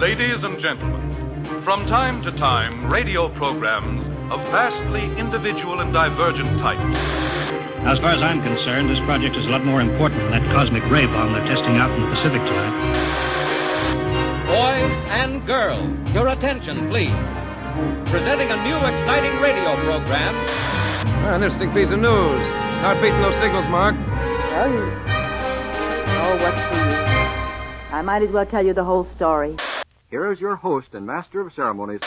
Ladies and gentlemen, from time to time, radio programs of vastly individual and divergent types. As far as I'm concerned, this project is a lot more important than that cosmic ray bomb they're testing out in the Pacific tonight. Boys and girls, your attention, please. Presenting a new exciting radio program. An interesting piece of news. Start beating those signals, Mark. Tell you. Oh, what's for you? I might as well tell you the whole story. Here is your host and master of ceremonies.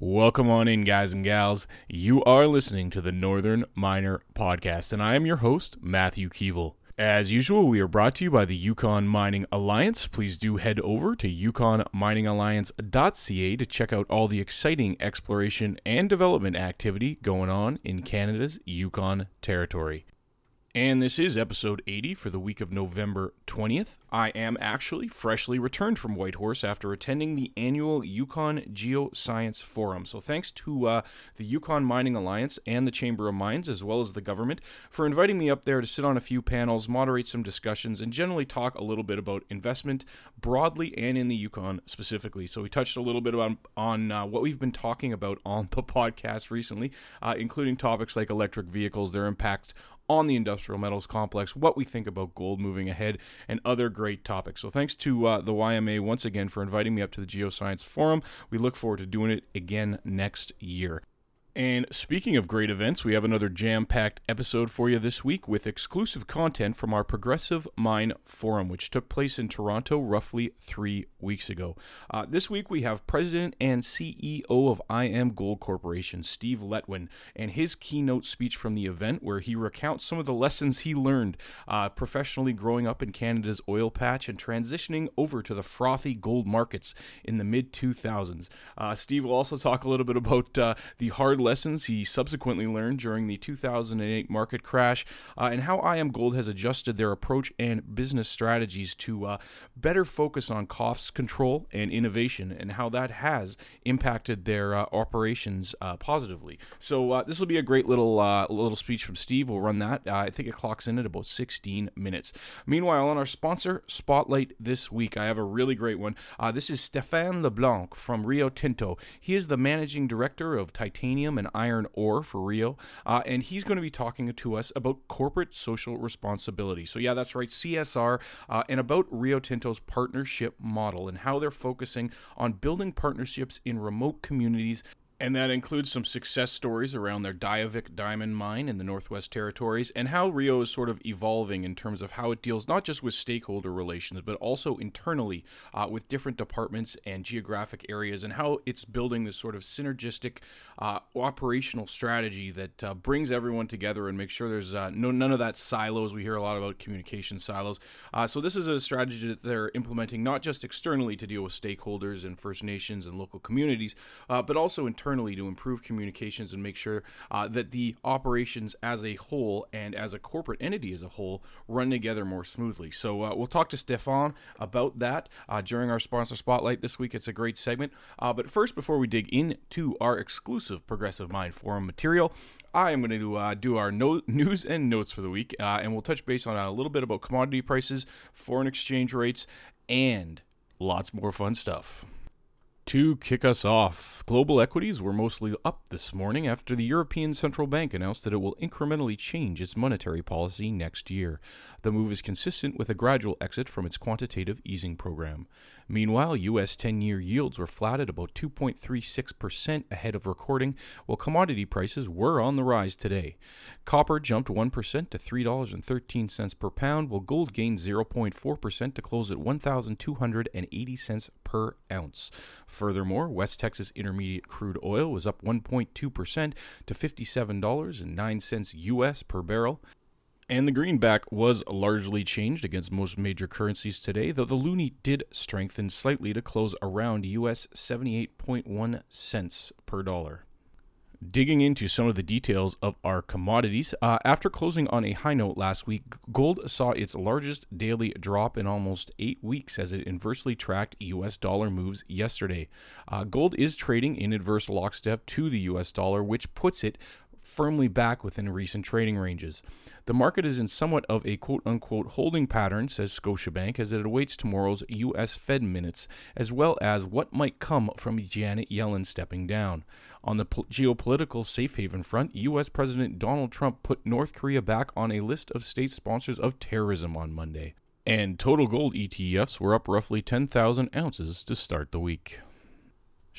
Welcome on in, guys and gals. You are listening to the Northern Miner Podcast, and I am your host, Matthew Keevil. As usual, we are brought to you by the Yukon Mining Alliance. Please do head over to yukonminingalliance.ca to check out all the exciting exploration and development activity going on in Canada's Yukon Territory. And this is episode 80 for the week of November 20th. I am actually freshly returned from Whitehorse after attending the annual Yukon Geoscience Forum. So, thanks to uh, the Yukon Mining Alliance and the Chamber of Mines, as well as the government, for inviting me up there to sit on a few panels, moderate some discussions, and generally talk a little bit about investment broadly and in the Yukon specifically. So, we touched a little bit on, on uh, what we've been talking about on the podcast recently, uh, including topics like electric vehicles, their impact on the industrial metals complex, what we think about gold moving ahead, and other great topics. So, thanks to uh, the YMA once again for inviting me up to the Geoscience Forum. We look forward to doing it again next year. And speaking of great events, we have another jam packed episode for you this week with exclusive content from our Progressive Mine Forum, which took place in Toronto roughly three weeks ago. Uh, this week, we have President and CEO of IAMGOLD Corporation, Steve Letwin, and his keynote speech from the event, where he recounts some of the lessons he learned uh, professionally growing up in Canada's oil patch and transitioning over to the frothy gold markets in the mid 2000s. Uh, Steve will also talk a little bit about uh, the hard lessons he subsequently learned during the 2008 market crash, uh, and how IAMGOLD has adjusted their approach and business strategies to uh, better focus on cost control and innovation, and how that has impacted their uh, operations uh, positively. So uh, this will be a great little uh, little speech from Steve. We'll run that. I think it clocks in at about 16 minutes. Meanwhile, on our sponsor spotlight this week, I have a really great one. this is Stéphane Leblanc from Rio Tinto. He is the managing director of titanium and iron ore for Rio. Uh, and he's going to be talking to us about corporate social responsibility. So, yeah, that's right, CSR, uh, and about Rio Tinto's partnership model and how they're focusing on building partnerships in remote communities and that includes some success stories around their Diavik diamond mine in the Northwest Territories and how Rio is sort of evolving in terms of how it deals not just with stakeholder relations, but also internally uh, with different departments and geographic areas and how it's building this sort of synergistic uh, operational strategy that uh, brings everyone together and makes sure there's uh, no, none of that silos. We hear a lot about communication silos. Uh, so, this is a strategy that they're implementing not just externally to deal with stakeholders and First Nations and local communities, uh, but also internally internally to improve communications and make sure uh, that the operations as a whole and as a corporate entity as a whole run together more smoothly. So uh, we'll talk to Stéphane about that uh, during our sponsor spotlight this week. It's a great segment. Uh, but first, before we dig into our exclusive Progressive Mine Forum material, I am going to uh, do our no- news and notes for the week, uh, and we'll touch base on a little bit about commodity prices, foreign exchange rates, and lots more fun stuff. To kick us off, global equities were mostly up this morning after the European Central Bank announced that it will incrementally change its monetary policy next year. The move is consistent with a gradual exit from its quantitative easing program. Meanwhile, U.S. 10 year yields were flat at about 2.36% ahead of recording, while commodity prices were on the rise today. Copper jumped 1% to $3.13 per pound, while gold gained 0.4% to close at $1,280 per ounce. Furthermore, West Texas Intermediate crude oil was up 1.2% to $57.09 US per barrel. And the greenback was largely changed against most major currencies today, though the loonie did strengthen slightly to close around US 78.1 cents per dollar. Digging into some of the details of our commodities, uh, after closing on a high note last week, gold saw its largest daily drop in almost eight weeks as it inversely tracked US dollar moves yesterday. Uh, gold is trading in adverse lockstep to the US dollar, which puts it firmly back within recent trading ranges. The market is in somewhat of a quote unquote holding pattern, says Scotiabank, as it awaits tomorrow's U.S. Fed minutes, as well as what might come from Janet Yellen stepping down. On the po- geopolitical safe haven front, U.S. President Donald Trump put North Korea back on a list of state sponsors of terrorism on Monday. And total gold ETFs were up roughly 10,000 ounces to start the week.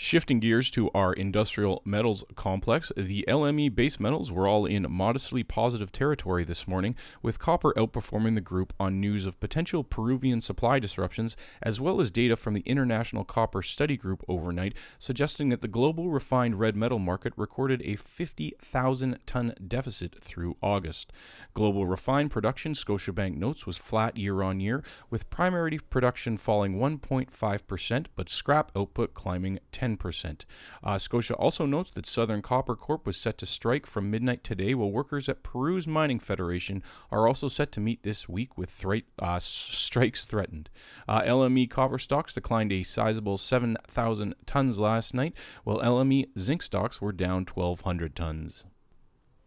Shifting gears to our industrial metals complex, the LME base metals were all in modestly positive territory this morning, with copper outperforming the group on news of potential Peruvian supply disruptions, as well as data from the International Copper Study Group overnight, suggesting that the global refined red metal market recorded a 50,000 ton deficit through August. Global refined production, Scotiabank notes, was flat year on year, with primary production falling 1.5%, but scrap output climbing 10 10%. Uh, Scotia also notes that Southern Copper Corp was set to strike from midnight today, while workers at Peru's Mining Federation are also set to meet this week with thri- uh, strikes threatened. Uh, LME copper stocks declined a sizable 7,000 tons last night, while LME zinc stocks were down 1,200 tons.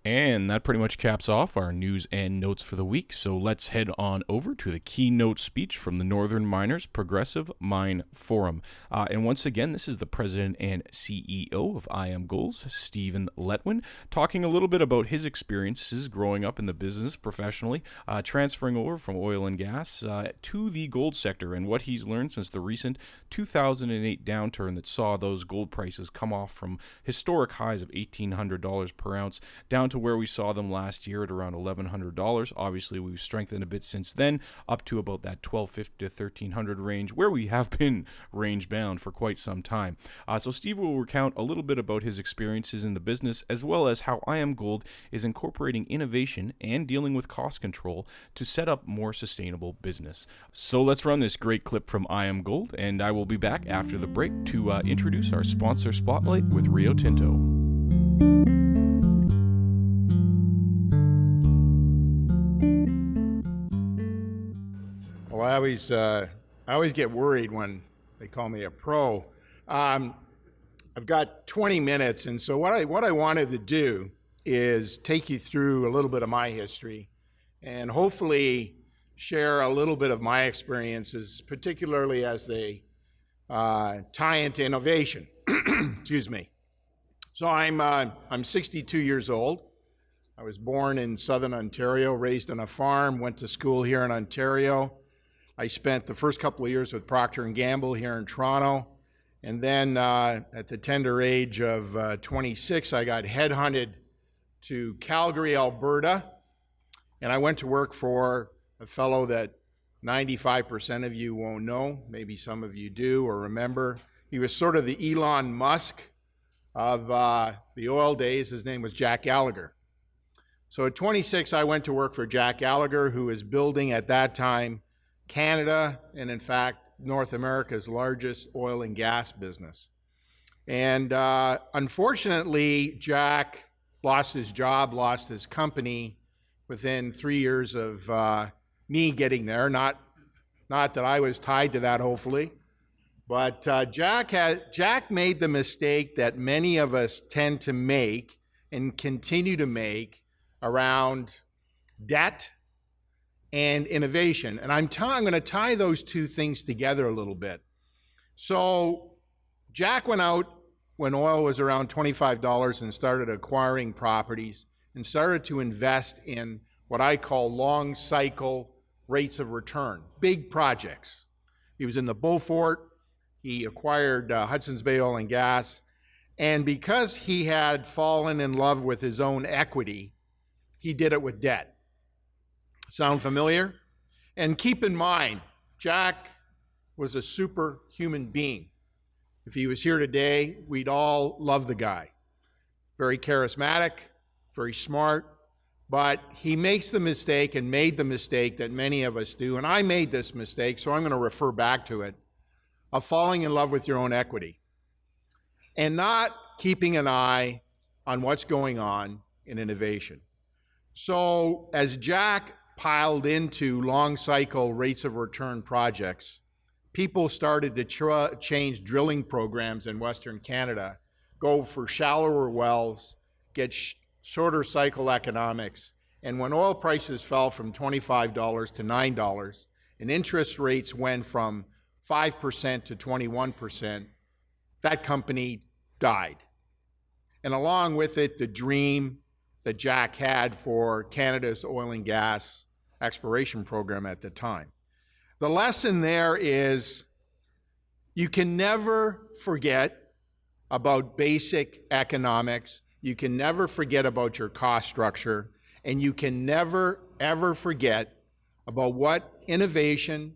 And that pretty much caps off our news and notes for the week. So let's head on over to the keynote speech from the Northern Miners Progressive Mine Forum. Uh, and once again, this is the president and CEO of IAMGOLD's, Stephen Letwin, talking a little bit about his experiences growing up in the business professionally, uh, transferring over from oil and gas uh, to the gold sector, and what he's learned since the recent 2008 downturn that saw those gold prices come off from historic highs of $1,800 per ounce down to where we saw them last year at around $1,100. Obviously, we've strengthened a bit since then, up to about that 1250 to 1300 range, where we have been range bound for quite some time. Uh, so, Steve will recount a little bit about his experiences in the business, as well as how IAMGOLD is incorporating innovation and dealing with cost control to set up more sustainable business. So, let's run this great clip from IAMGOLD, and I will be back after the break to uh, introduce our sponsor spotlight with Rio Tinto. I always, uh, I always get worried when they call me a pro. Um, I've got 20 minutes, and so what I what I wanted to do is take you through a little bit of my history, and hopefully share a little bit of my experiences, particularly as they uh, tie into innovation. Excuse me. So I'm uh, I'm 62 years old. I was born in southern Ontario, raised on a farm, went to school here in Ontario. I spent the first couple of years with Procter and Gamble here in Toronto, and then uh, at the tender age of uh, 26, I got headhunted to Calgary, Alberta, and I went to work for a fellow that 95% of you won't know. Maybe some of you do or remember. He was sort of the Elon Musk of uh, the oil days. His name was Jack Gallagher. So at 26, I went to work for Jack Gallagher, who was building at that time Canada, and in fact, North America's largest oil and gas business. And uh, unfortunately, Jack lost his job, lost his company within three years of uh, me getting there. Not, not that I was tied to that, hopefully. But uh, Jack, had, Jack made the mistake that many of us tend to make and continue to make around debt and innovation. And I'm, t- I'm going to tie those two things together a little bit. So, Jack went out when oil was around $25 and started acquiring properties and started to invest in what I call long cycle rates of return, big projects. He was in the Beaufort, he acquired uh, Hudson's Bay Oil and Gas, and because he had fallen in love with his own equity, he did it with debt. Sound familiar? And keep in mind, Jack was a superhuman being. If he was here today, we'd all love the guy. Very charismatic, very smart, but he makes the mistake and made the mistake that many of us do. And I made this mistake, so I'm going to refer back to it of falling in love with your own equity and not keeping an eye on what's going on in innovation. So, as Jack piled into long cycle rates of return projects, people started to change drilling programs in Western Canada, go for shallower wells, get sh- shorter cycle economics. And when oil prices fell from $25 to $9 and interest rates went from 5% to 21%, that company died. And along with it, the dream that Jack had for Canada's oil and gas exploration program at the time. The lesson there is you can never forget about basic economics. You can never forget about your cost structure. And you can never, ever forget about what innovation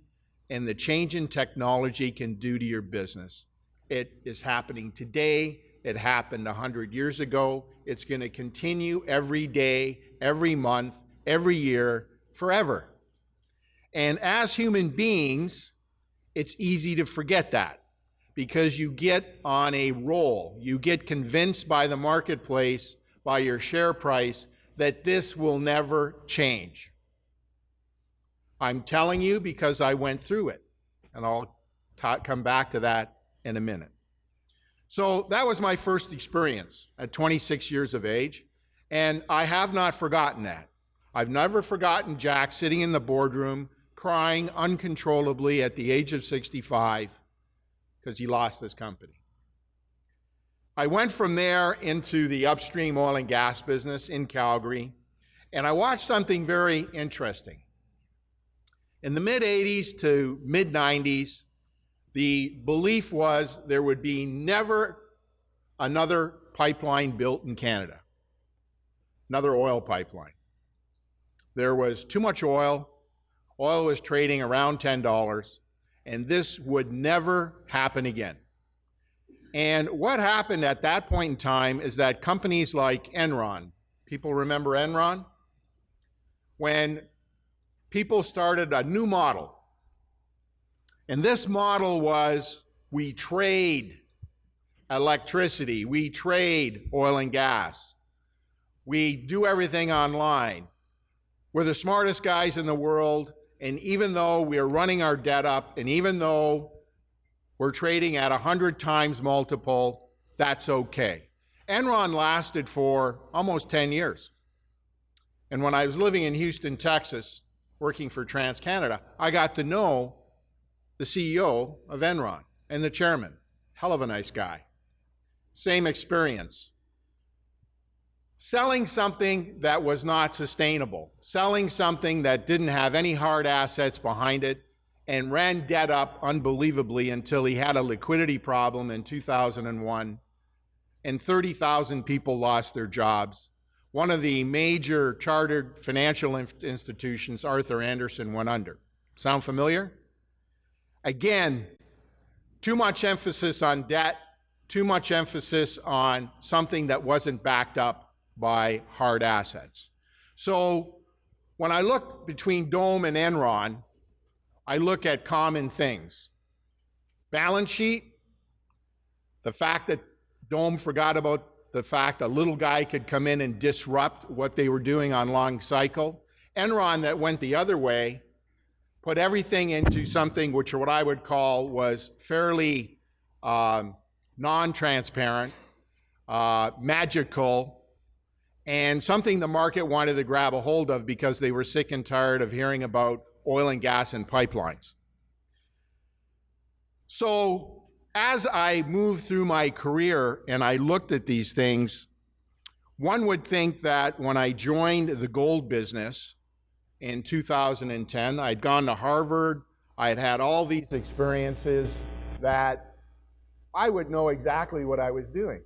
and the change in technology can do to your business. It is happening today. It happened 100 years ago. It's going to continue every day, every month, every year, forever. And as human beings, it's easy to forget that because you get on a roll. You get convinced by the marketplace, by your share price, that this will never change. I'm telling you because I went through it, and I'll come back to that in a minute. So that was my first experience at 26 years of age, and I have not forgotten that. I've never forgotten Jack sitting in the boardroom crying uncontrollably at the age of 65 because he lost his company. I went from there into the upstream oil and gas business in Calgary, and I watched something very interesting. In the mid 80s to mid 90s, the belief was there would be never another pipeline built in Canada, another oil pipeline. There was too much oil. Oil was trading around $10 and this would never happen again. And what happened at that point in time is that companies like Enron, people remember Enron? When people started a new model. And this model was we trade electricity, we trade oil and gas, we do everything online. We're the smartest guys in the world. And even though we are running our debt up, and even though we're trading at a 100 times multiple, that's okay. Enron lasted for almost 10 years. And when I was living in Houston, Texas, working for TransCanada, I got to know the CEO of Enron and the chairman. Hell of a nice guy. Same experience selling something that was not sustainable, selling something that didn't have any hard assets behind it, and ran debt up unbelievably until he had a liquidity problem in 2001, and 30,000 people lost their jobs. One of the major chartered financial institutions, Arthur Andersen, went under. Sound familiar? Again, too much emphasis on debt, too much emphasis on something that wasn't backed up by hard assets. So when I look between Dome and Enron, I look at common things. Balance sheet, the fact that Dome forgot about the fact a little guy could come in and disrupt what they were doing on long cycle. Enron, that went the other way, put everything into something which what I would call was fairly um, non transparent, uh, magical, and something the market wanted to grab a hold of because they were sick and tired of hearing about oil and gas and pipelines. So, as I moved through my career and I looked at these things, one would think that when I joined the gold business in 2010, I'd gone to Harvard, I had had all these experiences, that I would know exactly what I was doing.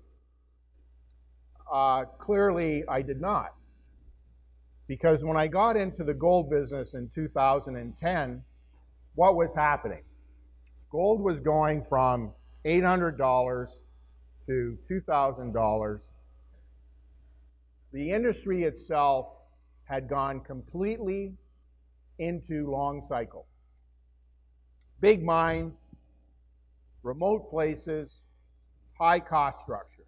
Uh, clearly, I did not. Because when I got into the gold business in 2010, what was happening? Gold was going from $800 to $2,000. The industry itself had gone completely into long cycle. Big mines, remote places, high cost structure.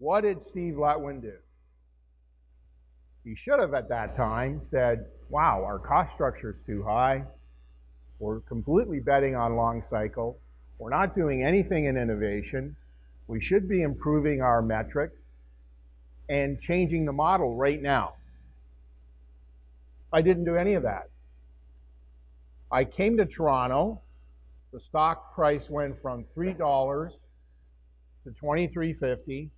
What did Steve Letwin do? He should have at that time said, wow, our cost structure is too high. We're completely betting on long cycle. We're not doing anything in innovation. We should be improving our metrics. and changing the model right now. I didn't do any of that. I came to Toronto. The stock price went from $3 to 23.50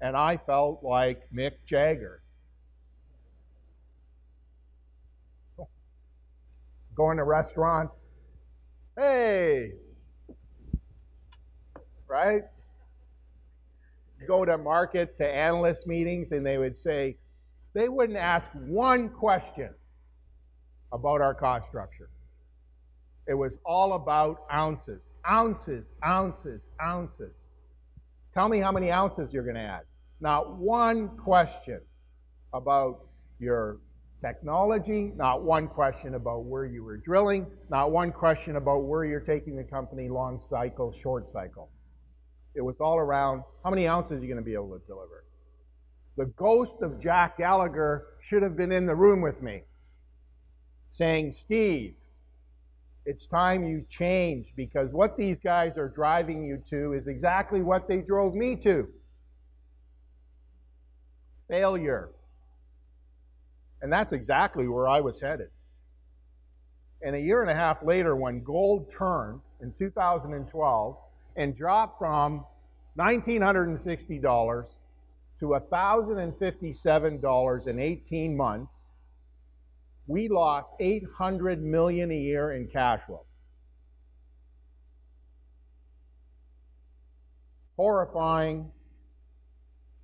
and I felt like Mick Jagger. Going to restaurants, hey, right? Go to market to analyst meetings, and they would say, they wouldn't ask one question about our cost structure. It was all about ounces, ounces, ounces, ounces. Tell me how many ounces you're going to add. Not one question about your technology, not one question about where you were drilling, not one question about where you're taking the company long cycle, short cycle. It was all around how many ounces are you going to be able to deliver. The ghost of Jack Gallagher should have been in the room with me saying, Steve, it's time you change because what these guys are driving you to is exactly what they drove me to failure. And that's exactly where I was headed. And a year and a half later, when gold turned in 2012 and dropped from $1,960 to $1,057 in 18 months, we lost 800 million a year in cash flow. Horrifying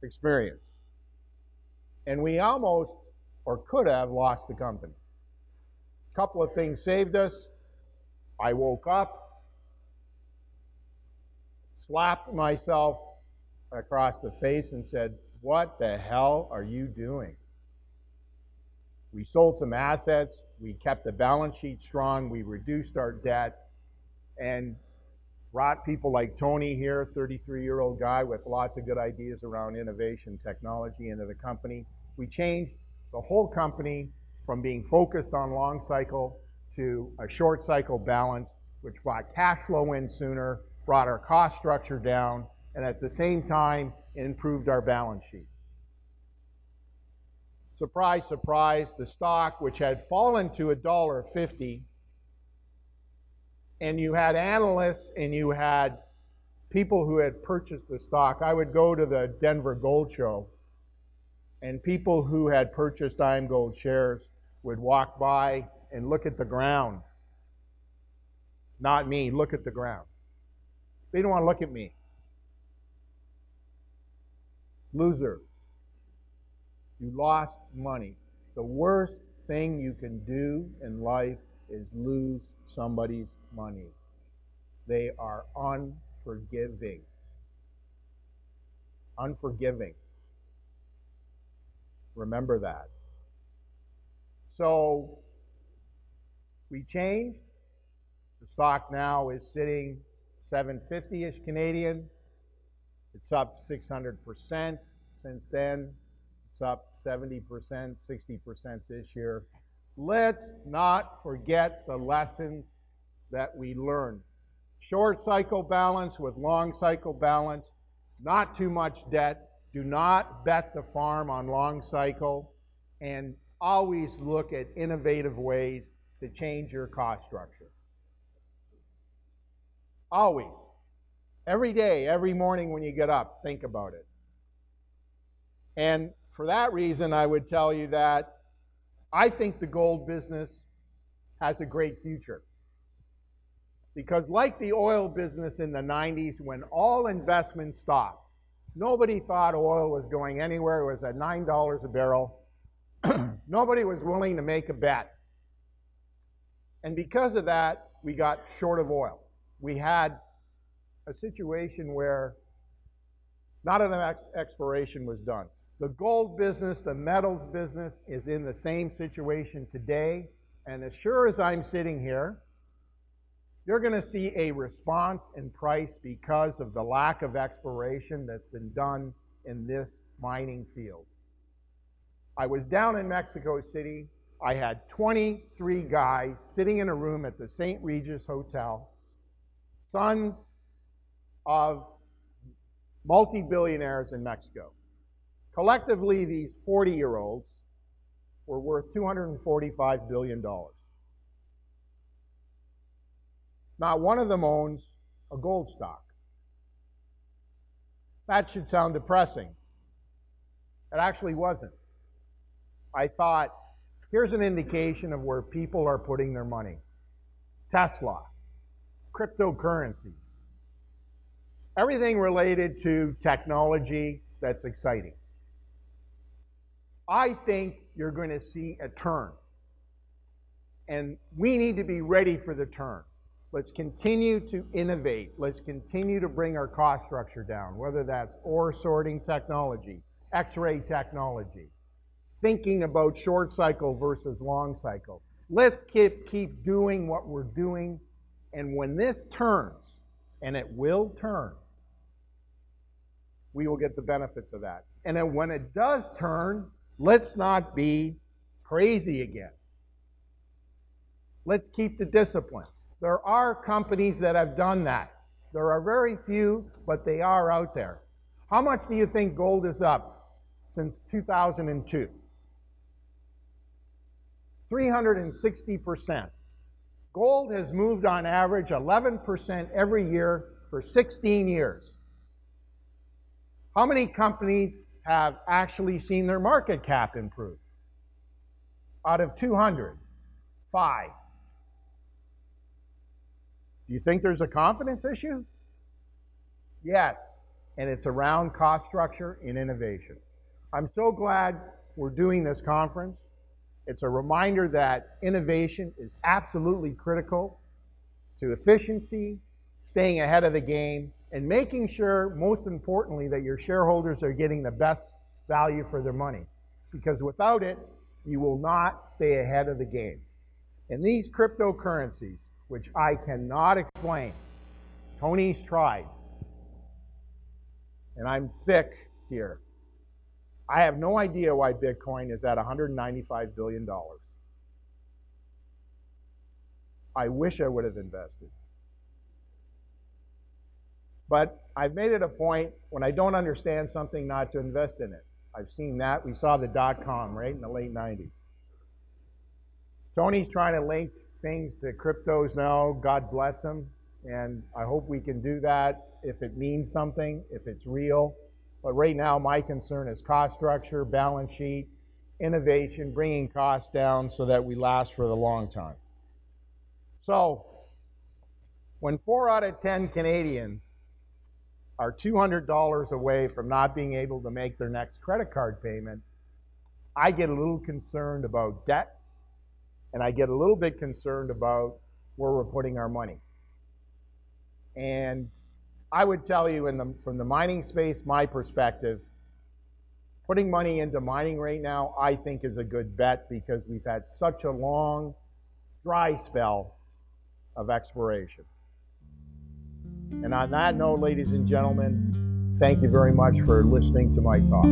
experience. And we almost, or could have, lost the company. A couple of things saved us. I woke up, slapped myself across the face, and said, What the hell are you doing? We sold some assets. We kept the balance sheet strong. We reduced our debt and brought people like Tony here, 33 year old guy with lots of good ideas around innovation technology into the company. We changed the whole company from being focused on long cycle to a short cycle balance, which brought cash flow in sooner, brought our cost structure down, and at the same time improved our balance sheet surprise, surprise, the stock, which had fallen to $1.50, and you had analysts and you had people who had purchased the stock. I would go to the Denver Gold Show, and people who had purchased Dime IAMGOLD shares would walk by and look at the ground. Not me, look at the ground. They don't want to look at me. Loser. You lost money. The worst thing you can do in life is lose somebody's money. They are unforgiving. Unforgiving. Remember that. So we changed. The stock now is sitting 750-ish Canadian. It's up 600% since then. It's up 70%, 60% this year. Let's not forget the lessons that we learned. Short cycle balance with long cycle balance, not too much debt. Do not bet the farm on long cycle, and always look at innovative ways to change your cost structure. Always. Every day, every morning when you get up, think about it. And for that reason, I would tell you that I think the gold business has a great future. Because, like the oil business in the 90s, when all investment stopped, nobody thought oil was going anywhere. It was at $9 a barrel. nobody was willing to make a bet. And because of that, we got short of oil. We had a situation where not enough exploration was done. The gold business, the metals business is in the same situation today. And as sure as I'm sitting here, you're going to see a response in price because of the lack of exploration that's been done in this mining field. I was down in Mexico City. I had 23 guys sitting in a room at the St. Regis Hotel, sons of multi billionaires in Mexico Collectively, these 40 year olds were worth $245 billion. Not one of them owns a gold stock. That should sound depressing. It actually wasn't. I thought, here's an indication of where people are putting their money Tesla, cryptocurrency, everything related to technology that's exciting. I think you're going to see a turn. And we need to be ready for the turn. Let's continue to innovate. Let's continue to bring our cost structure down, whether that's ore sorting technology, x ray technology, thinking about short cycle versus long cycle. Let's keep, keep doing what we're doing. And when this turns, and it will turn, we will get the benefits of that. And then when it does turn, let's not be crazy again. Let's keep the discipline. There are companies that have done that. There are very few, but they are out there. How much do you think gold is up since 2002? 360%. Gold has moved on average 11% every year for 16 years. How many companies have actually seen their market cap improve? Out of 200, five. Do you think there's a confidence issue? Yes, and it's around cost structure and innovation. I'm so glad we're doing this conference. It's a reminder that innovation is absolutely critical to efficiency, staying ahead of the game, and making sure, most importantly, that your shareholders are getting the best value for their money. Because without it, you will not stay ahead of the game. And these cryptocurrencies, which I cannot explain. Tony's tried. And I'm thick here. I have no idea why Bitcoin is at $195 billion. I wish I would have invested. But I've made it a point when I don't understand something not to invest in it. I've seen that. We saw the dot com, right, in the late 90s. Tony's trying to link things to cryptos now. God bless him. And I hope we can do that if it means something, if it's real. But right now, my concern is cost structure, balance sheet, innovation, bringing costs down so that we last for the long time. So, when four out of 10 Canadians are $200 away from not being able to make their next credit card payment, I get a little concerned about debt and I get a little bit concerned about where we're putting our money. And I would tell you, the, from the mining space, my perspective, putting money into mining right now, I think is a good bet because we've had such a long dry spell of exploration. And on that note, ladies and gentlemen, thank you very much for listening to my talk.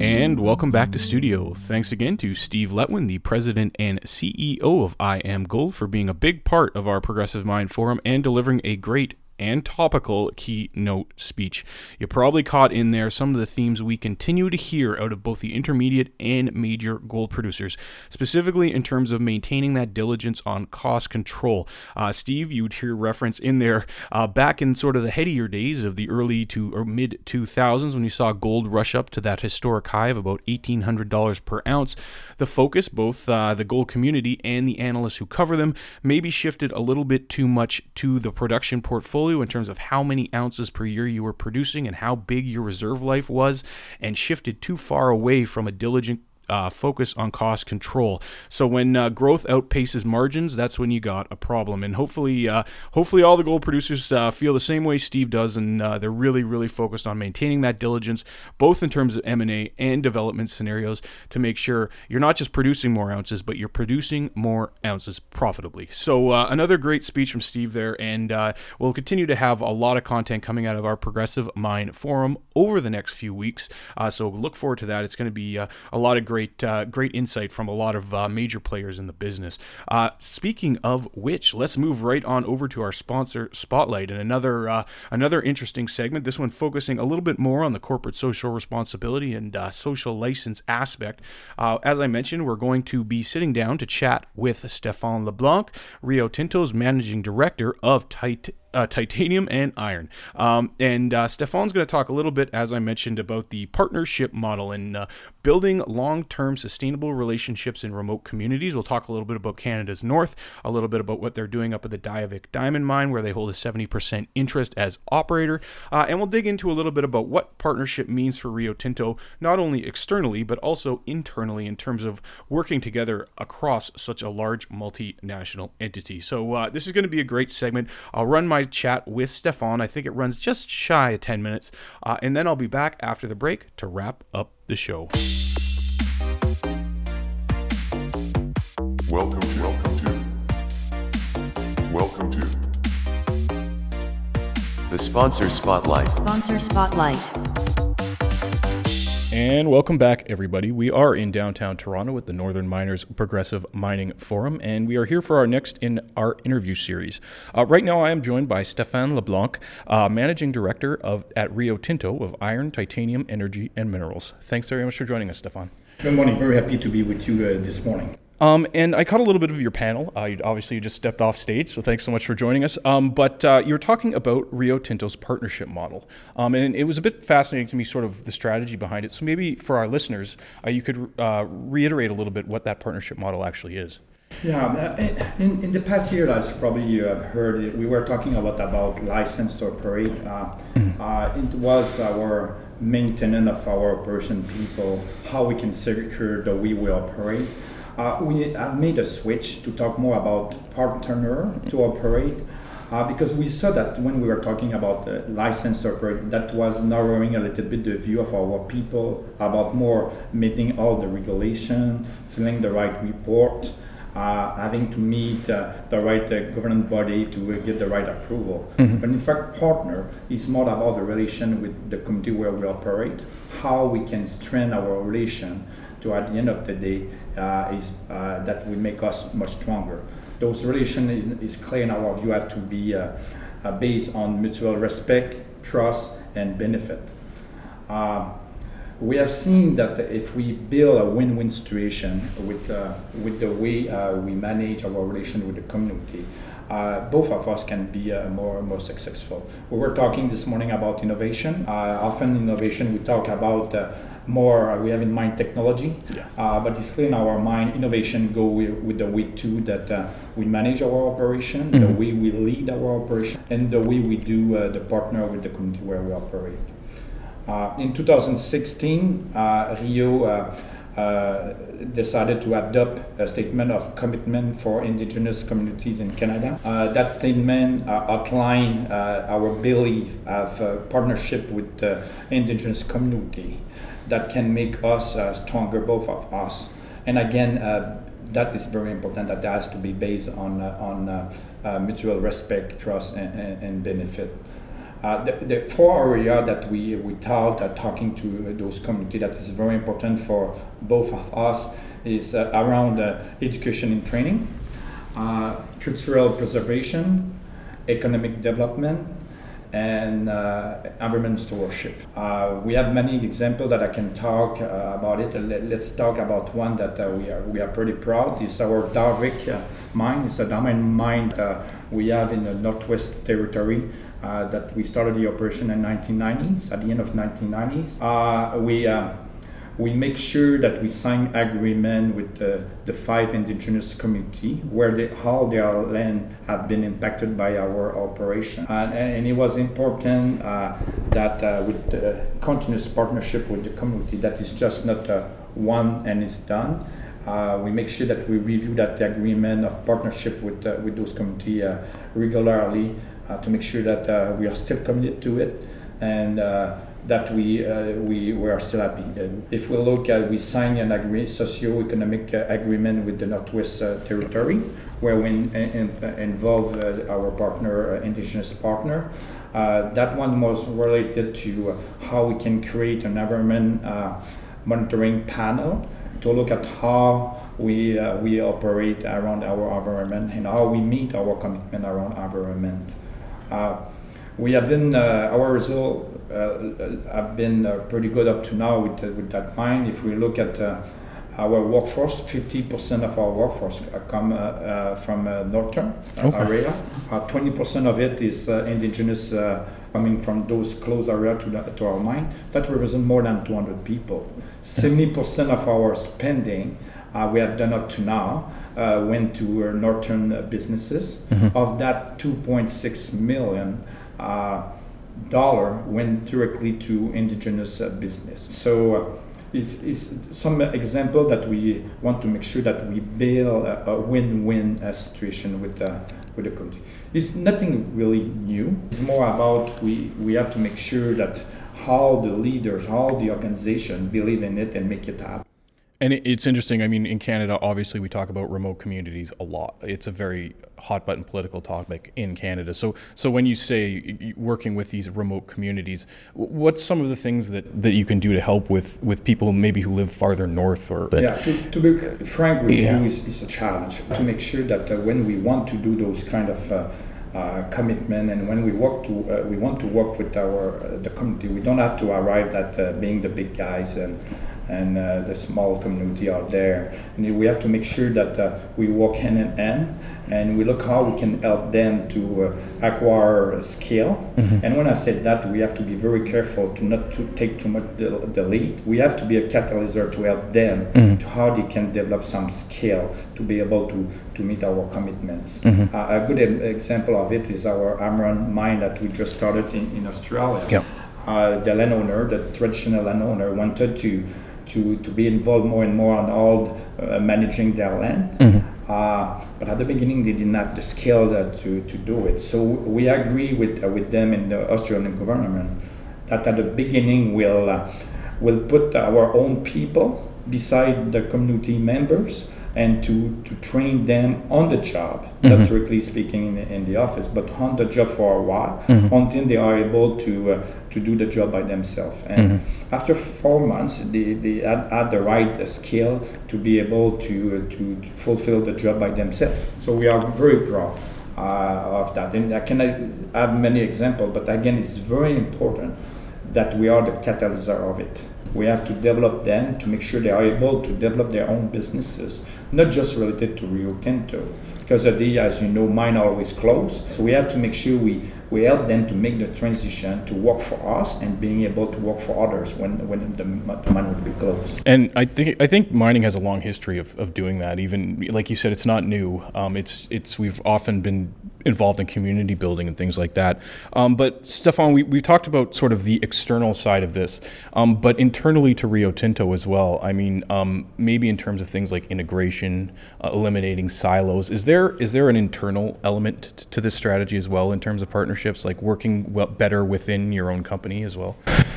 And welcome back to studio. Thanks again to Steve Letwin, the president and CEO of IAMGOLD, for being a big part of our Progressive Mine Forum and delivering a great and topical keynote speech. You probably caught in there some of the themes we continue to hear out of both the intermediate and major gold producers, specifically in terms of maintaining that diligence on cost control. Uh, Steve, you'd hear reference in there uh, back in sort of the headier days of the early to or mid 2000s when you saw gold rush up to that historic high of about $1,800 per ounce. The focus, both uh, the gold community and the analysts who cover them, maybe shifted a little bit too much to the production portfolio portfolio in terms of how many ounces per year you were producing and how big your reserve life was, and shifted too far away from a diligent uh, focus on cost control. So when uh, growth outpaces margins, that's when you got a problem. And hopefully, uh, hopefully all the gold producers uh, feel the same way Steve does, and uh, they're really, really focused on maintaining that diligence, both in terms of M and A and development scenarios, to make sure you're not just producing more ounces, but you're producing more ounces profitably. So uh, another great speech from Steve there, and we'll continue to have a lot of content coming out of our Progressive Mine Forum over the next few weeks. so look forward to that. It's going to be a lot of great great uh, great insight from a lot of uh, major players in the business. Uh, speaking of which, let's move right on over to our sponsor Spotlight and another uh, another interesting segment. This one focusing a little bit more on the corporate social responsibility and uh, social license aspect. As I mentioned, we're going to be sitting down to chat with Stéphane LeBlanc, Rio Tinto's managing director of Tit- uh, titanium and iron. Um, and uh, Stéphane's going to talk a little bit, as I mentioned, about the partnership model and uh, building long term sustainable relationships in remote communities. We'll talk a little bit about Canada's North, a little bit about what they're doing up at the Diavik Diamond Mine, where they hold a 70% interest as operator. Uh, and we'll dig into a little bit about what partnership means for Rio Tinto, not only externally, but also internally in terms of working together across such a large multinational entity. So, uh, this is going to be a great segment. I'll run my chat with Stéphane. I think it runs just shy of 10 minutes. Uh, and then I'll be back after the break to wrap up the show. Welcome to, welcome to, welcome to the Sponsor Spotlight. Sponsor Spotlight. And welcome back, everybody. We are in downtown Toronto with the Northern Miners Progressive Mining Forum, and we are here for our next in our interview series. Uh, right now, I am joined by Stéphane LeBlanc, uh, Managing Director of at Rio Tinto of Iron, Titanium, Energy, and Minerals. Thanks very much for joining us, Stéphane. Good morning. Very happy to be with you uh, this morning. Um, and I caught a little bit of your panel. Uh, obviously you just stepped off stage, so thanks so much for joining us. Um, but uh, you were talking about Rio Tinto's partnership model, um, and it was a bit fascinating to me, sort of the strategy behind it. So maybe for our listeners, uh, you could uh, reiterate a little bit what that partnership model actually is. Yeah, uh, in, in the past year, as probably you have heard, we were talking a lot about license to operate. Uh, mm-hmm. it was our maintenance of our operation people, how we can secure that we will operate. Uh, we have made a switch to talk more about partner to operate uh, because we saw that when we were talking about the license to operate, that was narrowing a little bit the view of our people about more meeting all the regulation, filling the right report, uh, having to meet uh, the right uh, governance body to uh, get the right approval. Mm-hmm. But in fact, partner is more about the relation with the community where we operate, how we can strengthen our relation to at the end of the day uh, is uh, that will make us much stronger. Those relations is clear in our view have to be uh, based on mutual respect, trust, and benefit. we have seen that if we build a win-win situation with with the way we manage our relation with the community, uh, both of us can be uh, more more successful. We were talking this morning about innovation. Uh, often innovation we talk about more uh, we have in mind technology yeah. uh, but it's clear in our mind innovation go with, with the way too that uh, we manage our operation mm-hmm. the way we lead our operation and the way we do uh, the partner with the community where we operate uh, in 2016 uh, rio decided to adopt a statement of commitment for indigenous communities in Canada. that statement outlined our belief of partnership with the indigenous community that can make us uh, stronger, both of us. And again, uh, that is very important. That has to be based on uh, on uh, uh, mutual respect, trust, and, and, and benefit. Uh, the, the four area that we we thought uh, talking to those community that is very important for both of us is around education and training, cultural preservation, economic development, and uh, environment stewardship. Uh, we have many examples that I can talk uh, about it. Let's talk about one that uh, we are we are pretty proud. It's our Diavik uh, mine. It's a diamond mine we have in the Northwest Territory. that we started the operation in 1990s. At the end of 1990s, we we make sure that we sign agreement with the, the five indigenous community where they, all their land have been impacted by our operation. And, and it was important uh, that uh, with the continuous partnership with the community, that is just not uh, one and it's done. Uh, we make sure that we review that agreement of partnership with, uh, with those community uh, regularly to make sure that we are still committed to it and that we uh, we, we are still happy. And if we look at, we signed an agree, socio-economic uh, agreement with the Northwest uh, Territory, where we in, in, involve uh, our partner, uh, Indigenous partner. Uh, that one was related to how we can create an environment monitoring panel to look at how we, uh, we operate around our environment and how we meet our commitment around environment. Uh, we have been, uh, our result uh, have been uh, pretty good up to now with, with that mine. If we look at our workforce, 50% of our workforce come from northern okay. area. 20% of it is indigenous coming from those close area to, the, to our mine. That represents more than 200 people. 70% of our spending uh, we have done up to now uh, went to northern uh, businesses. Mm-hmm. Of that 2.6 million uh, dollar went directly to indigenous uh, business. So uh, is, is some example that we want to make sure that we build a, a win-win situation with the with the community. It's nothing really new. It's more about we we have to make sure that how the leaders, how the organization believe in it and make it happen. And it's interesting. I mean, in Canada, obviously, we talk about remote communities a lot. It's a very hot button political topic in Canada. So, so when you say working with these remote communities, what's some of the things that, that you can do to help with, with people maybe who live farther north? Or yeah, to, to be frank with yeah. you, is, is a challenge to make sure that uh, when we want to do those kind of uh, uh, commitment and when we work to uh, we want to work with our uh, the community we don't have to arrive at uh, being the big guys and and uh, the small community out there. And we have to make sure that uh, we work hand in hand and we look how we can help them to uh, acquire skill. Mm-hmm. And when I said that, we have to be very careful to not to take too much the, the lead. We have to be a catalyst to help them mm-hmm. to how they can develop some skill to be able to, to meet our commitments. Mm-hmm. Uh, a good example of it is our Amrun mine that we just started in, in Australia. Yeah. Uh, the landowner, the traditional landowner, wanted to to, to be involved more and more on all uh, managing their land. Mm-hmm. Uh, but at the beginning, they didn't have the skill uh, to, to do it. So we agree with, uh, with them in the Australian government that at the beginning we'll, uh, we'll put our own people beside the community members and to, to train them on the job, mm-hmm. not directly speaking in the, in the office, but on the job for a while mm-hmm. until they are able to, uh, to do the job by themselves. And mm-hmm. after four months, they, they had, had the right skill to be able to, uh, to, to fulfill the job by themselves. So we are very proud. Uh, of that, and I can have many examples, but again, it's very important that we are the catalyst of it. We have to develop them to make sure they are able to develop their own businesses, not just related to Rio Tinto. Because the, as you know, mine are always closed. So we have to make sure we, we help them to make the transition to work for us and being able to work for others when, when the, the mine would be closed. And I think I think mining has a long history of, of doing that. Even like you said, it's not new. Um, it's it's we've often been involved in community building and things like that. Um, but Stéphane, we, we talked about sort of the external side of this, um, but internally to Rio Tinto as well. I mean, um, maybe in terms of things like integration, uh, eliminating silos. Is there is there an internal element to this strategy as well in terms of partnerships, like working well, better within your own company as well?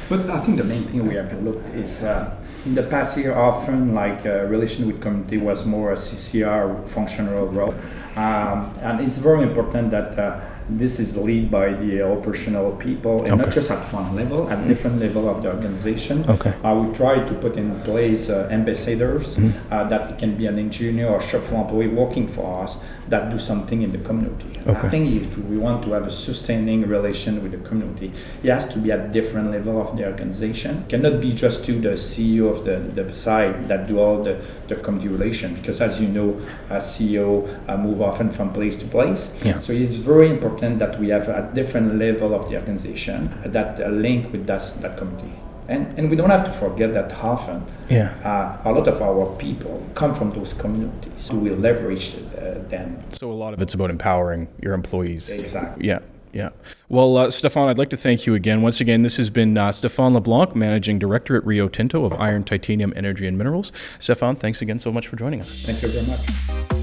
But I think the main thing we have looked is uh, in the past year, often like uh, relation with community was more a CSR functional role. Um, and it's very important that uh, this is led by the operational people and okay. not just at one level, at different level of the organization. Okay. Uh, we try to put in place uh, ambassadors mm-hmm. uh, that can be an engineer or shop floor employee working for us that do something in the community. Okay. I think if we want to have a sustaining relation with the community, it has to be at different level of the organization. It cannot be just to the CEO of the, the side that do all the, the community relation because as you know, a CEO uh, move often from place to place. Yeah. So it's very important that we have a different level of the organization that uh, link with that, that community. And, and we don't have to forget that often yeah. uh, a lot of our people come from those communities. So we leverage uh, them. So a lot of it's about empowering your employees. Exactly. Yeah. Yeah. Well, uh, Stéphane, I'd like to thank you again. Once again, this has been uh, Stéphane LeBlanc, Managing Director at Rio Tinto of Iron, Titanium, Energy, and Minerals. Stéphane, thanks again so much for joining us. Thank you very much.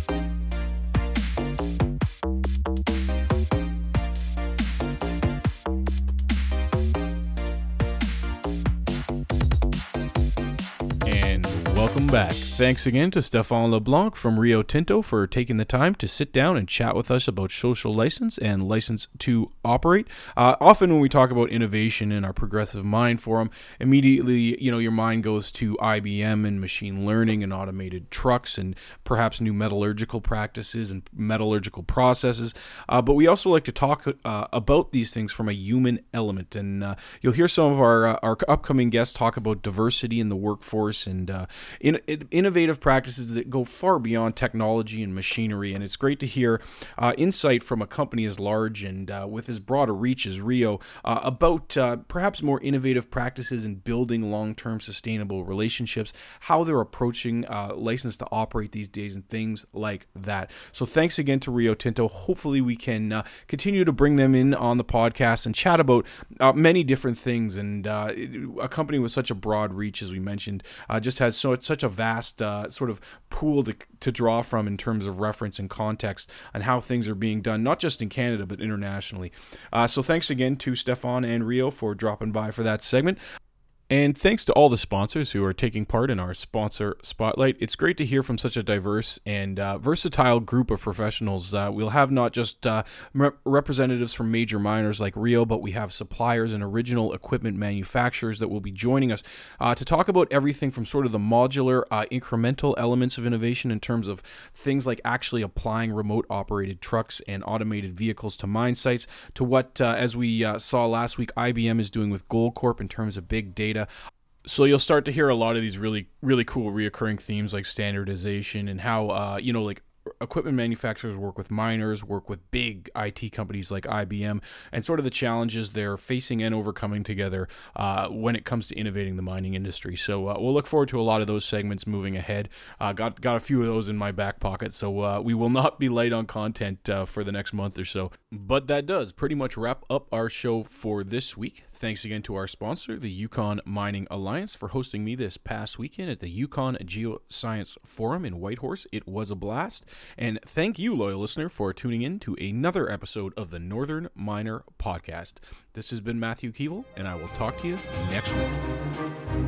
Back. Thanks again to Stéphane LeBlanc from Rio Tinto for taking the time to sit down and chat with us about social license and license to operate. Uh, often, when we talk about innovation in our Progressive Mine Forum, immediately, you know, your mind goes to IBM and machine learning and automated trucks and perhaps new metallurgical practices and metallurgical processes. Uh, but we also like to talk uh, about these things from a human element, and uh, you'll hear some of our uh, our upcoming guests talk about diversity in the workforce and uh, in, in, innovative practices that go far beyond technology and machinery. And it's great to hear uh, insight from a company as large and uh, with as broad a reach as Rio uh, about uh, perhaps more innovative practices in building long term sustainable relationships, how they're approaching uh, license to operate these days, and things like that. So thanks again to Rio Tinto. Hopefully, we can continue to bring them in on the podcast and chat about many different things. And a company with such a broad reach, as we mentioned, just has so such a vast uh, sort of pool to, to draw from in terms of reference and context and how things are being done, not just in Canada but internationally. Uh, so thanks again to Stéphane and Rio for dropping by for that segment. And thanks to all the sponsors who are taking part in our sponsor spotlight. It's great to hear from such a diverse and uh, versatile group of professionals. Uh, we'll have not just uh, representatives from major miners like Rio, but we have suppliers and original equipment manufacturers that will be joining us uh, to talk about everything from sort of the modular, uh, incremental elements of innovation in terms of things like actually applying remote operated trucks and automated vehicles to mine sites, to what, uh, as we saw last week, IBM is doing with Goldcorp in terms of big data data. So you'll start to hear a lot of these really really cool reoccurring themes like standardization and how uh, you know like equipment manufacturers work with miners, work with big IT companies like IBM, and sort of the challenges they're facing and overcoming together uh, when it comes to innovating the mining industry. So uh, we'll look forward to a lot of those segments moving ahead. Uh, got got a few of those in my back pocket, so uh, we will not be light on content uh, for the next month or so. But that does pretty much wrap up our show for this week. Thanks again to our sponsor, the Yukon Mining Alliance, for hosting me this past weekend at the Yukon Geoscience Forum in Whitehorse. It was a blast. And thank you, loyal listener, for tuning in to another episode of the Northern Miner Podcast. This has been Matthew Keevil, and I will talk to you next week.